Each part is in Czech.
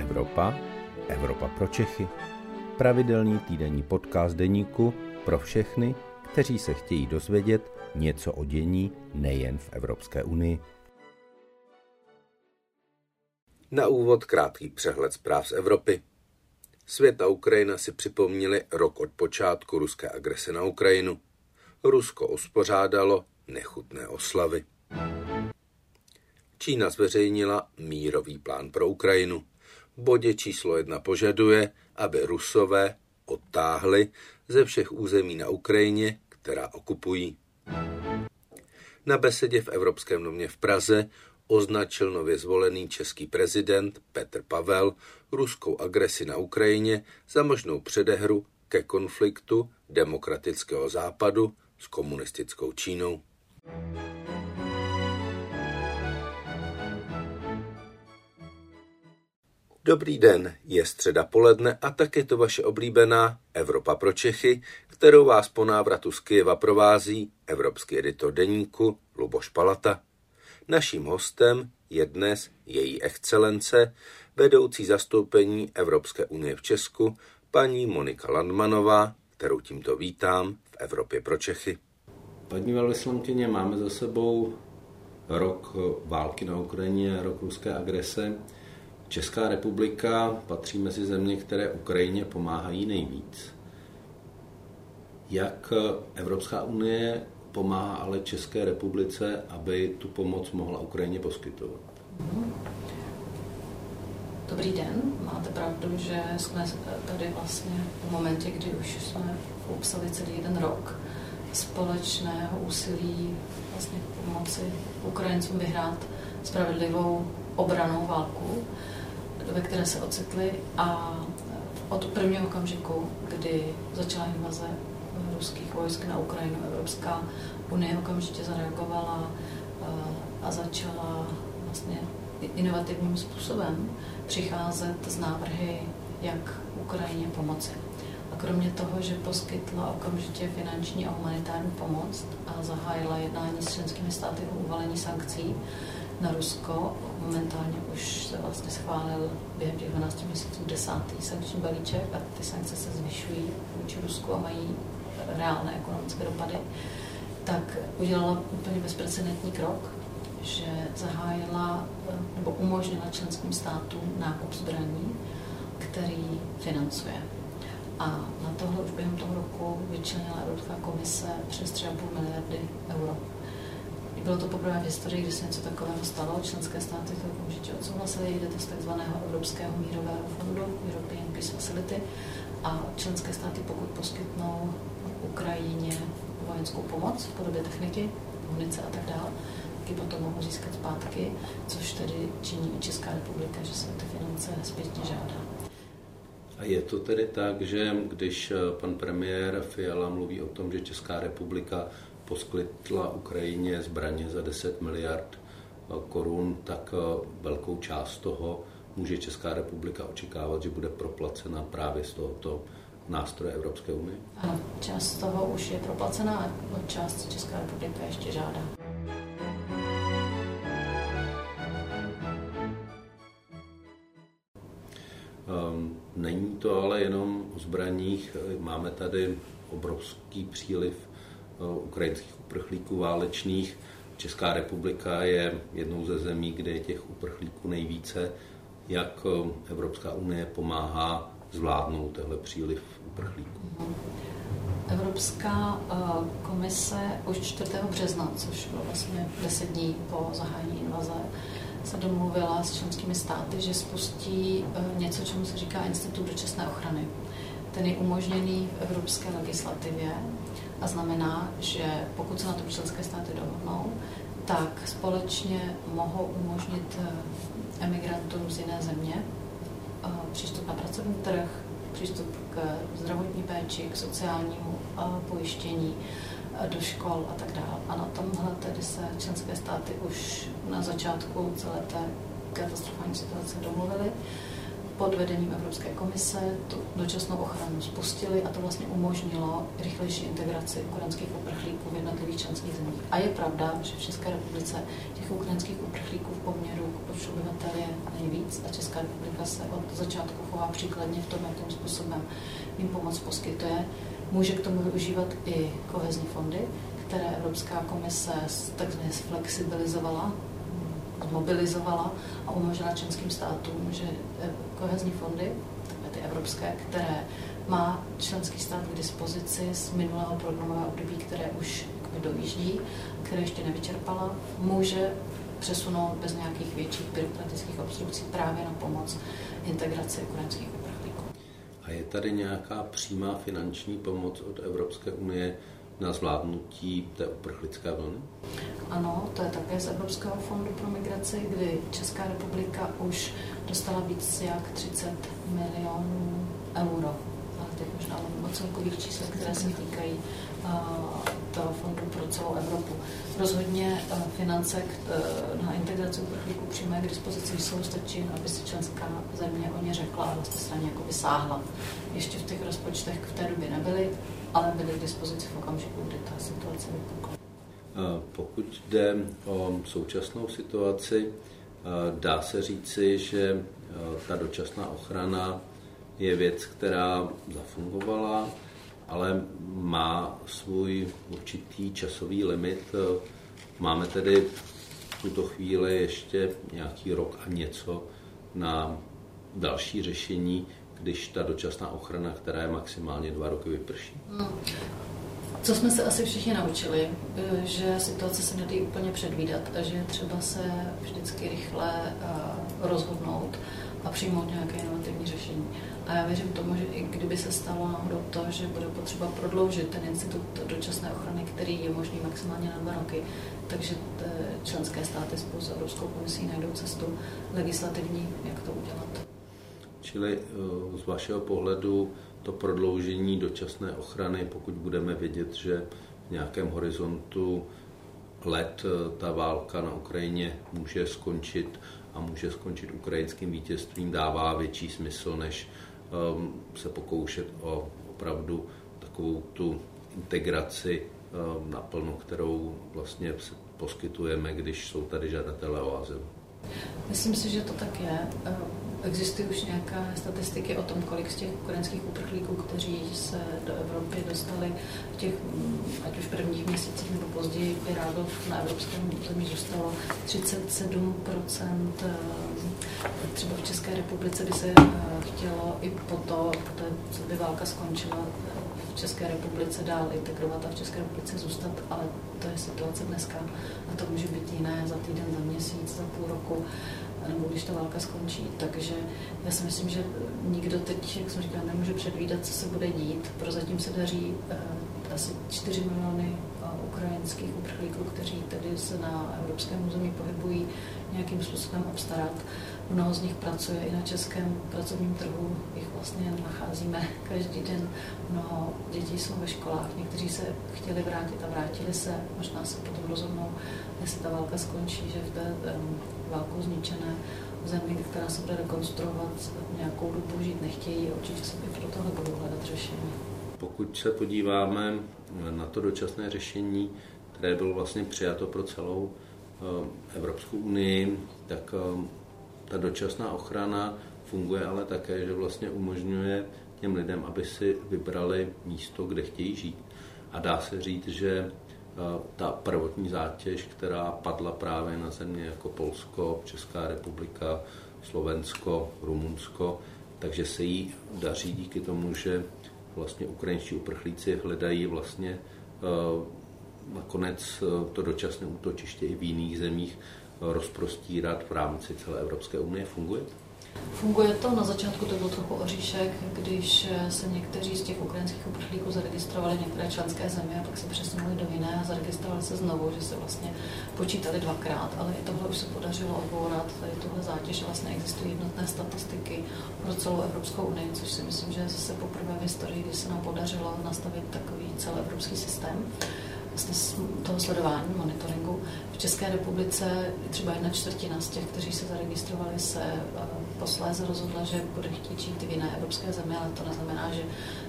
Evropa, Evropa pro Čechy. Pravidelný týdenní podcast deníku pro všechny, kteří se chtějí dozvědět něco o dění nejen v Evropské unii. Na úvod krátký přehled zpráv z Evropy. Svět a Ukrajina si připomněli rok od počátku ruské agrese na Ukrajinu. Rusko uspořádalo nechutné oslavy. Čína zveřejnila mírový plán pro Ukrajinu. Bodě číslo jedna požaduje, aby Rusové odtáhli ze všech území na Ukrajině, která okupují. Na besedě v Evropském domě v Praze označil nově zvolený český prezident Petr Pavel ruskou agresi na Ukrajině za možnou předehru ke konfliktu demokratického západu s komunistickou Čínou. Dobrý den, je středa poledne a tak je to vaše oblíbená Evropa pro Čechy, kterou vás po návratu z Kyjeva provází evropský editor deníku Luboš Palata. Naším hostem je dnes její excelence, vedoucí zastoupení Evropské unie v Česku, paní Monika Landmanová, kterou tímto vítám v Evropě pro Čechy. Paní velvyslankyně, máme za sebou rok války na Ukrajině, rok ruské agrese. Česká republika patří mezi země, které Ukrajině pomáhají nejvíc. Jak Evropská unie pomáhá ale České republice, aby tu pomoc mohla Ukrajině poskytovat? Dobrý den, máte pravdu, že jsme tady vlastně v momentě, kdy už jsme popsali celý jeden rok společného úsilí vlastně pomoci Ukrajincům vyhrát spravedlivou obranou válku ve které se ocitli a od prvního okamžiku, kdy začala invaze ruských vojsk na Ukrajinu, Evropská unie okamžitě zareagovala eh, a začala vlastně inovativním způsobem přicházet z návrhy, jak Ukrajině pomoci. A kromě toho, že poskytla okamžitě finanční a humanitární pomoc a zahájila jednání s členskými státy o uvalení sankcí, na Rusko. Momentálně už se vlastně schválil během těch 12 měsíců desátý sankční balíček a ty sankce se zvyšují vůči Rusku a mají reálné ekonomické dopady, tak udělala úplně bezprecedentní krok, že zahájila nebo umožnila členským státům nákup zbraní, který financuje. A na tohle už během toho roku vyčlenila Evropská komise přes 3,5 miliardy euro bylo to poprvé v historii, kdy se něco takového stalo. Členské státy to okamžitě odsouhlasily, jde to z takzvaného Evropského mírového fondu, European Peace Facility, a členské státy, pokud poskytnou Ukrajině vojenskou pomoc v podobě techniky, munice a tak dále, taky potom mohou získat zpátky, což tedy činí i Česká republika, že se ty finance zpětně žádá. A je to tedy tak, že když pan premiér Fiala mluví o tom, že Česká republika poskytla Ukrajině zbraně za 10 miliard eh, korun, tak eh, velkou část toho může Česká republika očekávat, že bude proplacena právě z tohoto nástroje Evropské unie? Ano, část toho už je proplacena a část Česká republika ještě žádá. Um, není to ale jenom o zbraních, máme tady obrovský příliv ukrajinských uprchlíků válečných. Česká republika je jednou ze zemí, kde je těch uprchlíků nejvíce. Jak Evropská unie pomáhá zvládnout tenhle příliv uprchlíků? Evropská komise už 4. března, což bylo vlastně 10 dní po zahájení invaze, se domluvila s členskými státy, že spustí něco, čemu se říká Institut dočasné ochrany. Ten je umožněný v evropské legislativě a znamená, že pokud se na to členské státy dohodnou, tak společně mohou umožnit eh, emigrantům z jiné země eh, přístup na pracovní trh, přístup k zdravotní péči, k sociálnímu eh, pojištění, do škol a tak dále. A na tomhle tedy se členské státy už na začátku celé té katastrofální situace domluvily. Pod vedením Evropské komise tu dočasnou ochranu spustili a to vlastně umožnilo rychlejší integraci ukrajinských uprchlíků v jednotlivých členských zemích. A je pravda, že v České republice těch ukrajinských uprchlíků v poměru k počtu obyvatel je nejvíc a Česká republika se od začátku chová příkladně v tom, jakým způsobem jim pomoc poskytuje. Může k tomu využívat i kohezní fondy, které Evropská komise takzvaně flexibilizovala mobilizovala a umožnila členským státům, že eh, kohezní fondy, ty evropské, které má členský stát k dispozici z minulého programového období, které už dojíždí, které ještě nevyčerpala, může přesunout bez nějakých větších byrokratických obstrukcí právě na pomoc integraci ukrajinských uprchlíků. A je tady nějaká přímá finanční pomoc od Evropské unie na zvládnutí té uprchlické vlny? Ano, to je také z Evropského fondu pro migraci, kdy Česká republika už dostala víc jak 30 milionů euro. Ale teď možná o celkových čísel, které se týkají toho fondu pro celou Evropu. Rozhodně uh, finance uh, na integraci uprchlíků přímo k dispozici jsou, stačí, aby si členská země o ně řekla a vlastně straně jako vysáhla. Ještě v těch rozpočtech v té době nebyly, ale byly k dispozici v okamžiku, kdy ta situace vypukla. Pokud jde o současnou situaci, dá se říci, že ta dočasná ochrana je věc, která zafungovala, ale má svůj určitý časový limit. Máme tedy v tuto chvíli ještě nějaký rok a něco na další řešení, když ta dočasná ochrana, která je maximálně dva roky, vyprší? Hmm. Co jsme se asi všichni naučili, eh, že situace se nedá úplně předvídat a že třeba se vždycky rychle eh, rozhodnout a přijmout nějaké inovativní řešení. A já věřím tomu, že i kdyby se stalo náhodou to, že bude potřeba prodloužit ten institut dočasné ochrany, který je možný maximálně na dva roky, takže členské státy spolu s Evropskou komisí najdou cestu legislativní, jak to udělat. Čili eh, z vašeho pohledu to prodloužení dočasné ochrany, pokud budeme vědět, že v nějakém horizontu let eh, ta válka na Ukrajině může skončit a může skončit ukrajinským vítězstvím, dává větší smysl, než um, se pokoušet o opravdu takovou tu integraci um, naplno, kterou vlastně poskytujeme, když jsou tady žadatelé o azyl. Myslím si, že to tak je. Existují už nějaké statistiky o tom, kolik z těch ukrajinských uprchlíků, kteří se do Evropy dostali v těch, mm, ať už prvních měsících nebo později, vyráběl na evropském území zůstalo? 37 eh, Třeba v České republice by se eh, chtělo i po to, co by válka skončila, České republice dál integrovat a v České republice zůstat, ale to je situace dneska a to může být jiné za týden, za měsíc, za půl roku nebo když ta válka skončí. Takže já si myslím, že nikdo teď, jak jsem říkala, nemůže předvídat, co se bude dít. Prozatím se daří uh, asi 4 miliony ukrajinských uprchlíků, kteří tedy se na evropském území pohybují, nějakým způsobem obstarat. Mnoho z nich pracuje i na českém pracovním trhu, jich vlastně nacházíme každý den. Mnoho dětí jsou ve školách, někteří se chtěli vrátit a vrátili se, možná se potom rozhodnou, jestli ta válka skončí, že v té um, válkou zničené zemi, která se bude rekonstruovat, nějakou dobu žít nechtějí, určitě se pro tohle budou hledat řešení. Pokud se podíváme na to dočasné řešení, které bylo vlastně přijato pro celou eh, Evropskou unii, tak eh, ta dočasná ochrana funguje ale také, že vlastně umožňuje těm lidem, aby si vybrali místo, kde chtějí žít. A dá se říct, že ta prvotní zátěž, která padla právě na země jako Polsko, Česká republika, Slovensko, Rumunsko, takže se jí daří díky tomu, že vlastně ukrajinští uprchlíci hledají vlastně nakonec to dočasné útočiště i v jiných zemích rozprostírat v rámci celé Evropské unie. Funguje? Funguje to, na začátku to byl trochu oříšek, když se někteří z těch ukrajinských uprchlíků zaregistrovali některé členské země a pak se přesunuli do jiné a zaregistrovali se znovu, že se vlastně počítali dvakrát, ale i tohle už se podařilo odbourat, tady tuhle zátěž vlastně existují jednotné statistiky pro celou Evropskou unii, což si myslím, že je zase poprvé v historii, kdy se nám podařilo nastavit takový celoevropský systém. vlastně toho sledování, monitoringu. V České republice třeba jedna čtvrtina z těch, kteří se zaregistrovali, se uh, posléze rozhodla, že bude chtít žít v jiné evropské zemi, ale to neznamená, že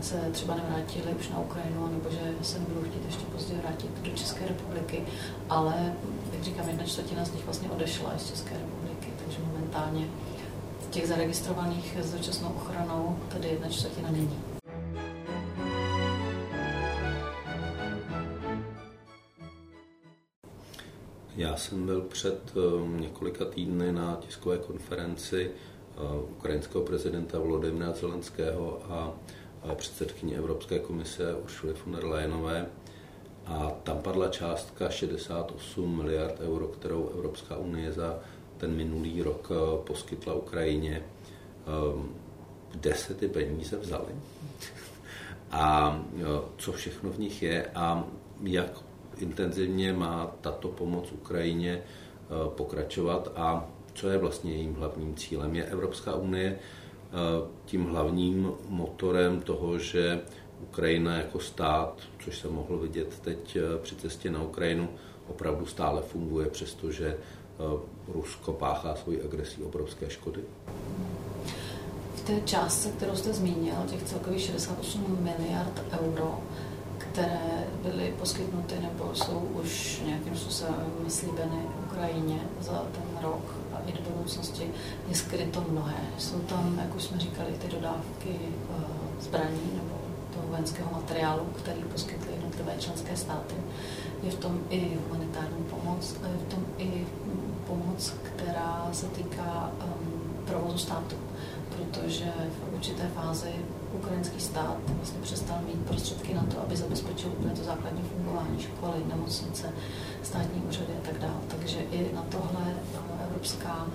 se třeba nevrátili už na Ukrajinu, nebo že se nebudou chtít ještě později vrátit do České republiky. Ale, jak říkám, jedna čtvrtina z nich vlastně odešla z České republiky, takže momentálně těch zaregistrovaných s dočasnou ochranou tady jedna čtvrtina není. Já jsem byl před um, několika týdny na tiskové konferenci ukrajinského prezidenta Volodymyra Zelenského a předsedkyně Evropské komise Uršuly von der Leyenové. A tam padla částka 68 miliard euro, kterou Evropská unie za ten minulý rok uh, poskytla Ukrajině. Kde se ty peníze vzaly? A co všechno v nich je a jak intenzivně má tato pomoc Ukrajině eh, pokračovat a co je vlastně jejím hlavním cílem. Je Evropská unie eh, tím hlavním motorem toho, že Ukrajina jako stát, což se mohlo vidět teď eh, při cestě na Ukrajinu, opravdu stále funguje, přestože Rusko páchá svoji agresí obrovské škody? V té částce, kterou jste zmínil, těch celkových 68 miliard euro, které byly poskytnuty nebo jsou už nějakým způsobem slíbeny Ukrajině za ten rok i do budoucnosti, je skryto mnohé. Jsou tam, jak už jsme říkali, ty dodávky eh, zbraní nebo toho vojenského materiálu, který poskytly jednotlivé členské státy. Je v tom i humanitární pomoc, a je v tom i pomoc, která se týká um, provozu státu, protože v určité fázi ukrajinský stát vlastně přestal mít prostředky na to, aby zabezpečil úplně to základní fungování školy, nemocnice, státní úřady a tak dále. Takže i na tohle eh, Evropská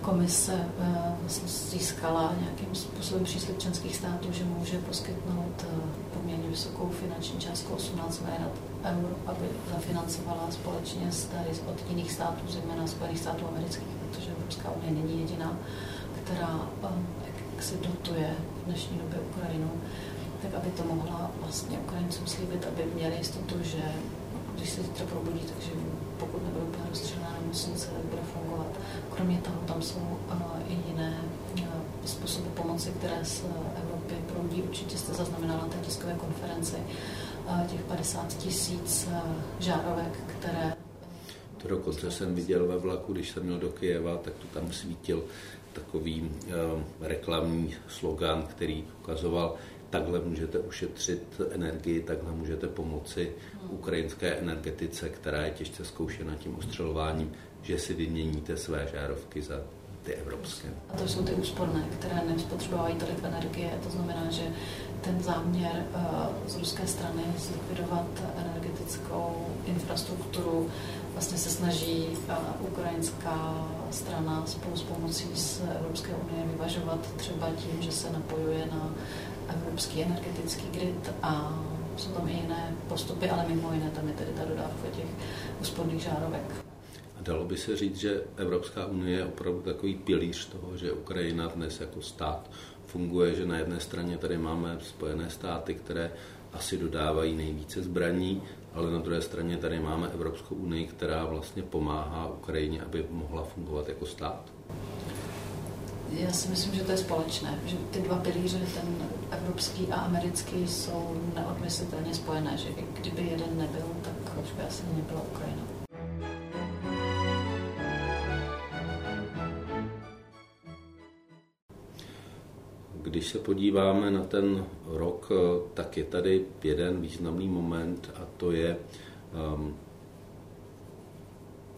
komise eh, vlastně získala nějakým způsobem příslip členských států, že může poskytnout eh, poměrně vysokou finanční částku 18 miliard eur, aby zafinancovala společně s tady od jiných států, zejména Spojených států amerických, protože Evropská unie není jediná, která jak si dotuje v dnešní době Ukrajinu, tak aby to mohla vlastně Ukrajincům slíbit, aby měli jistotu, že když se zítra probudí, takže nemocnice, bude fungovat. Kromě toho tam jsou uh, i jiné uh, způsoby pomoci, které z Evropy proudí. Určitě jste zaznamenala na té tiskové konferenci uh, těch 50 tisíc žárovek, které to dokonce jsem viděl ve vlaku, když jsem měl do Kyjeva, tak to tam svítil takový reklamní slogan, který ukazoval, takhle můžete ušetřit energii, takhle můžete pomoci ukrajinské energetice, která je těžce zkoušena tím ostřelováním, že si vyměníte své žárovky za ty evropské. A to jsou ty úsporné, které nespotřebovají tolik energie. To znamená, že ten záměr uh, z ruské strany zlikvidovat energetickou infrastrukturu vlastně se snaží uh, ukrajinská strana spolu s pomocí z Evropské unie vyvažovat třeba tím, že se napojuje na evropský energetický grid a jsou tam i jiné postupy, ale mimo jiné tam je tedy ta dodávka těch úsporných žárovek. A dalo by se říct, že Evropská unie je opravdu takový pilíř toho, že Ukrajina dnes jako stát funguje, že na jedné straně tady máme Spojené státy, které asi dodávají nejvíce zbraní, ale na druhé straně tady máme Evropskou unii, která vlastně pomáhá Ukrajině, aby mohla fungovat jako stát. Já si myslím, že to je společné, že ty dva pilíře, ten evropský a americký, jsou neodmyslitelně spojené, že kdyby jeden nebyl, tak už by asi nebyla Ukrajina. Když se podíváme na ten rok, tak je tady jeden významný moment a to je um,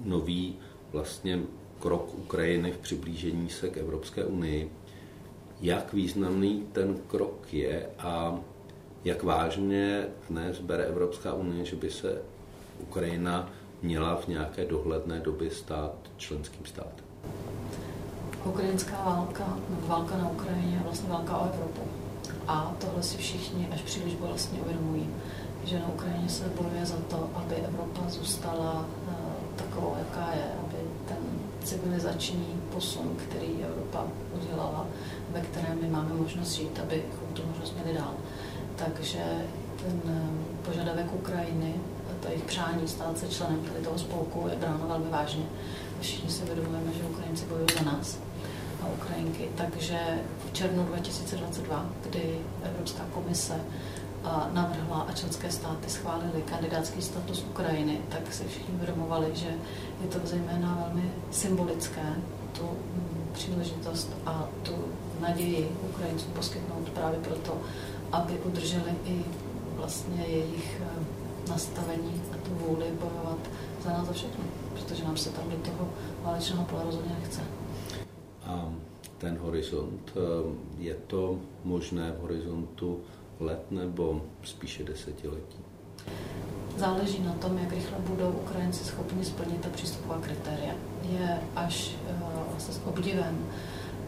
nový vlastně krok Ukrajiny v přiblížení se k Evropské unii. Jak významný ten krok je a jak vážně dnes bere Evropská unie, že by se Ukrajina měla v nějaké dohledné době stát členským státem? Ukrajinská válka, válka na Ukrajině je vlastně válka o Evropu. A tohle si všichni až příliš bolestně uvědomují, že na Ukrajině se bojuje za to, aby Evropa zůstala uh, takovou, jaká je, civilizační posun, který Evropa udělala, ve kterém my máme možnost žít, abychom tu možnost měli dál. Takže ten eh, požadavek Ukrajiny ta jejich přání stát se členem tady toho spolku je bráno velmi vážně. Všichni si uvědomujeme, že Ukrajinci bojují za nás a Ukrajinky. Takže v červnu 2022, kdy Evropská komise navrhla a členské státy schválili kandidátský status Ukrajiny, tak si všichni uvědomovali, že je to zejména velmi symbolické, tu mm, příležitost a tu naději Ukrajincům poskytnout právě proto, aby udrželi i vlastně jejich eh, nastavení a tu vůli bojovat za nás za všechno, protože nám se tam do toho válečného pole rozhodně nechce. A ten horizont, eh, je to možné v horizontu let nebo spíše desetiletí? Záleží na tom, jak rychle budou Ukrajinci schopni splnit ta přístupová kritéria. Je až uh, vlastně s obdivem,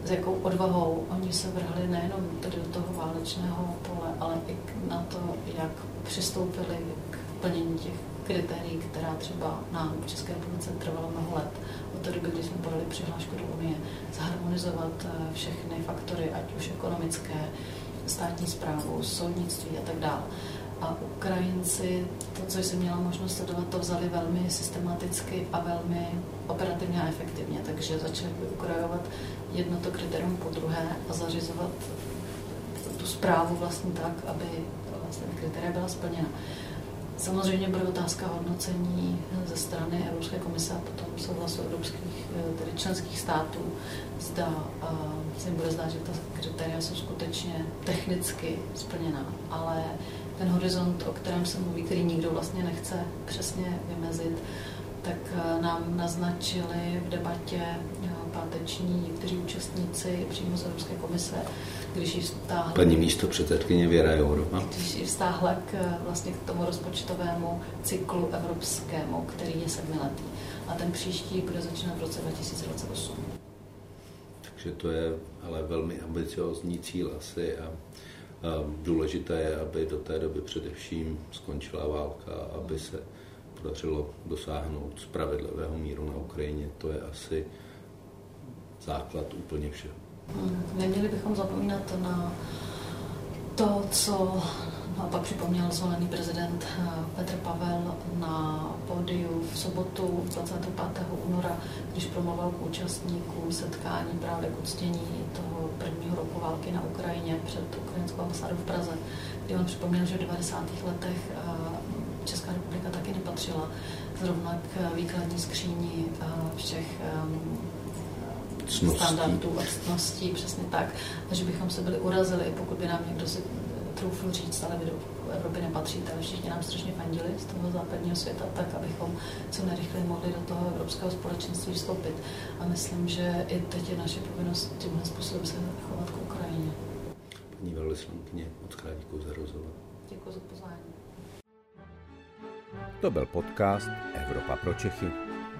s jakou odvahou oni se vrhli nejenom tedy do toho válečného pole, ale i na to, jak přistoupili k plnění těch kritérií, která třeba nám v České republice trvalo mnoho let. Od té doby, kdy jsme podali přihlášku do Unie, zharmonizovat eh, všechny faktory, ať už ekonomické, státní zprávu, soudnictví a tak dále. A Ukrajinci, to, co jsem měla možnost sledovat, to vzali velmi systematicky a velmi operativně a efektivně. Takže začali ukrajovat jedno to kritérium po druhé a zařizovat tu zprávu vlastně tak, aby vlastně kritéria byla splněna. Samozřejmě bude otázka hodnocení ze strany Evropské komise a potom souhlasu evropských, eh, tedy členských států, zda se jim bude zdát, že ta kritéria jsou skutečně technicky splněná. Ale ten horizont, o kterém se mluví, který nikdo vlastně nechce přesně vymezit, tak eh, nám naznačili v debatě eh, páteční někteří účastníci přímo z Evropské komise, když ji vztáhli... Paní místo předsedkyně Věra Jourova. Když ji vztáhla k, eh, vlastně k tomu rozpočtovému cyklu evropskému, který je sedmiletý. A ten příští bude začínat v roce 2028. Takže to je ale velmi ambiciozní cíl asi a důležité je, aby do té doby především skončila válka, aby se podařilo dosáhnout spravedlivého míru na Ukrajině. To je asi základ úplně všeho. Hmm, neměli bychom zapomínat na to, co a pak připomněl zvolený prezident eh, Petr Pavel na pódiu v sobotu 25. února, když promluvil k účastníkům setkání právě k uctění toho prvního roku války na Ukrajině před ukrajinskou ambasádou v Praze, kdy on připomněl, že v 90. letech eh, Česká republika taky nepatřila zrovna k výkladní skříni eh, všech cností. standardů a ctností, přesně tak, a že bychom se byli urazili, pokud by nám někdo si troufl říct, ale vy do Evropy nepatříte, ale všichni nám strašně fandili z toho západního světa, tak abychom co nejrychleji mohli do toho evropského společenství vstoupit. A myslím, že i teď je naše povinnost tímhle způsobem se chovat k Ukrajině. Paní velvyslankyně, moc krát děkuji za rozhovor. Děkuji za pozvání. To byl podcast Evropa pro Čechy.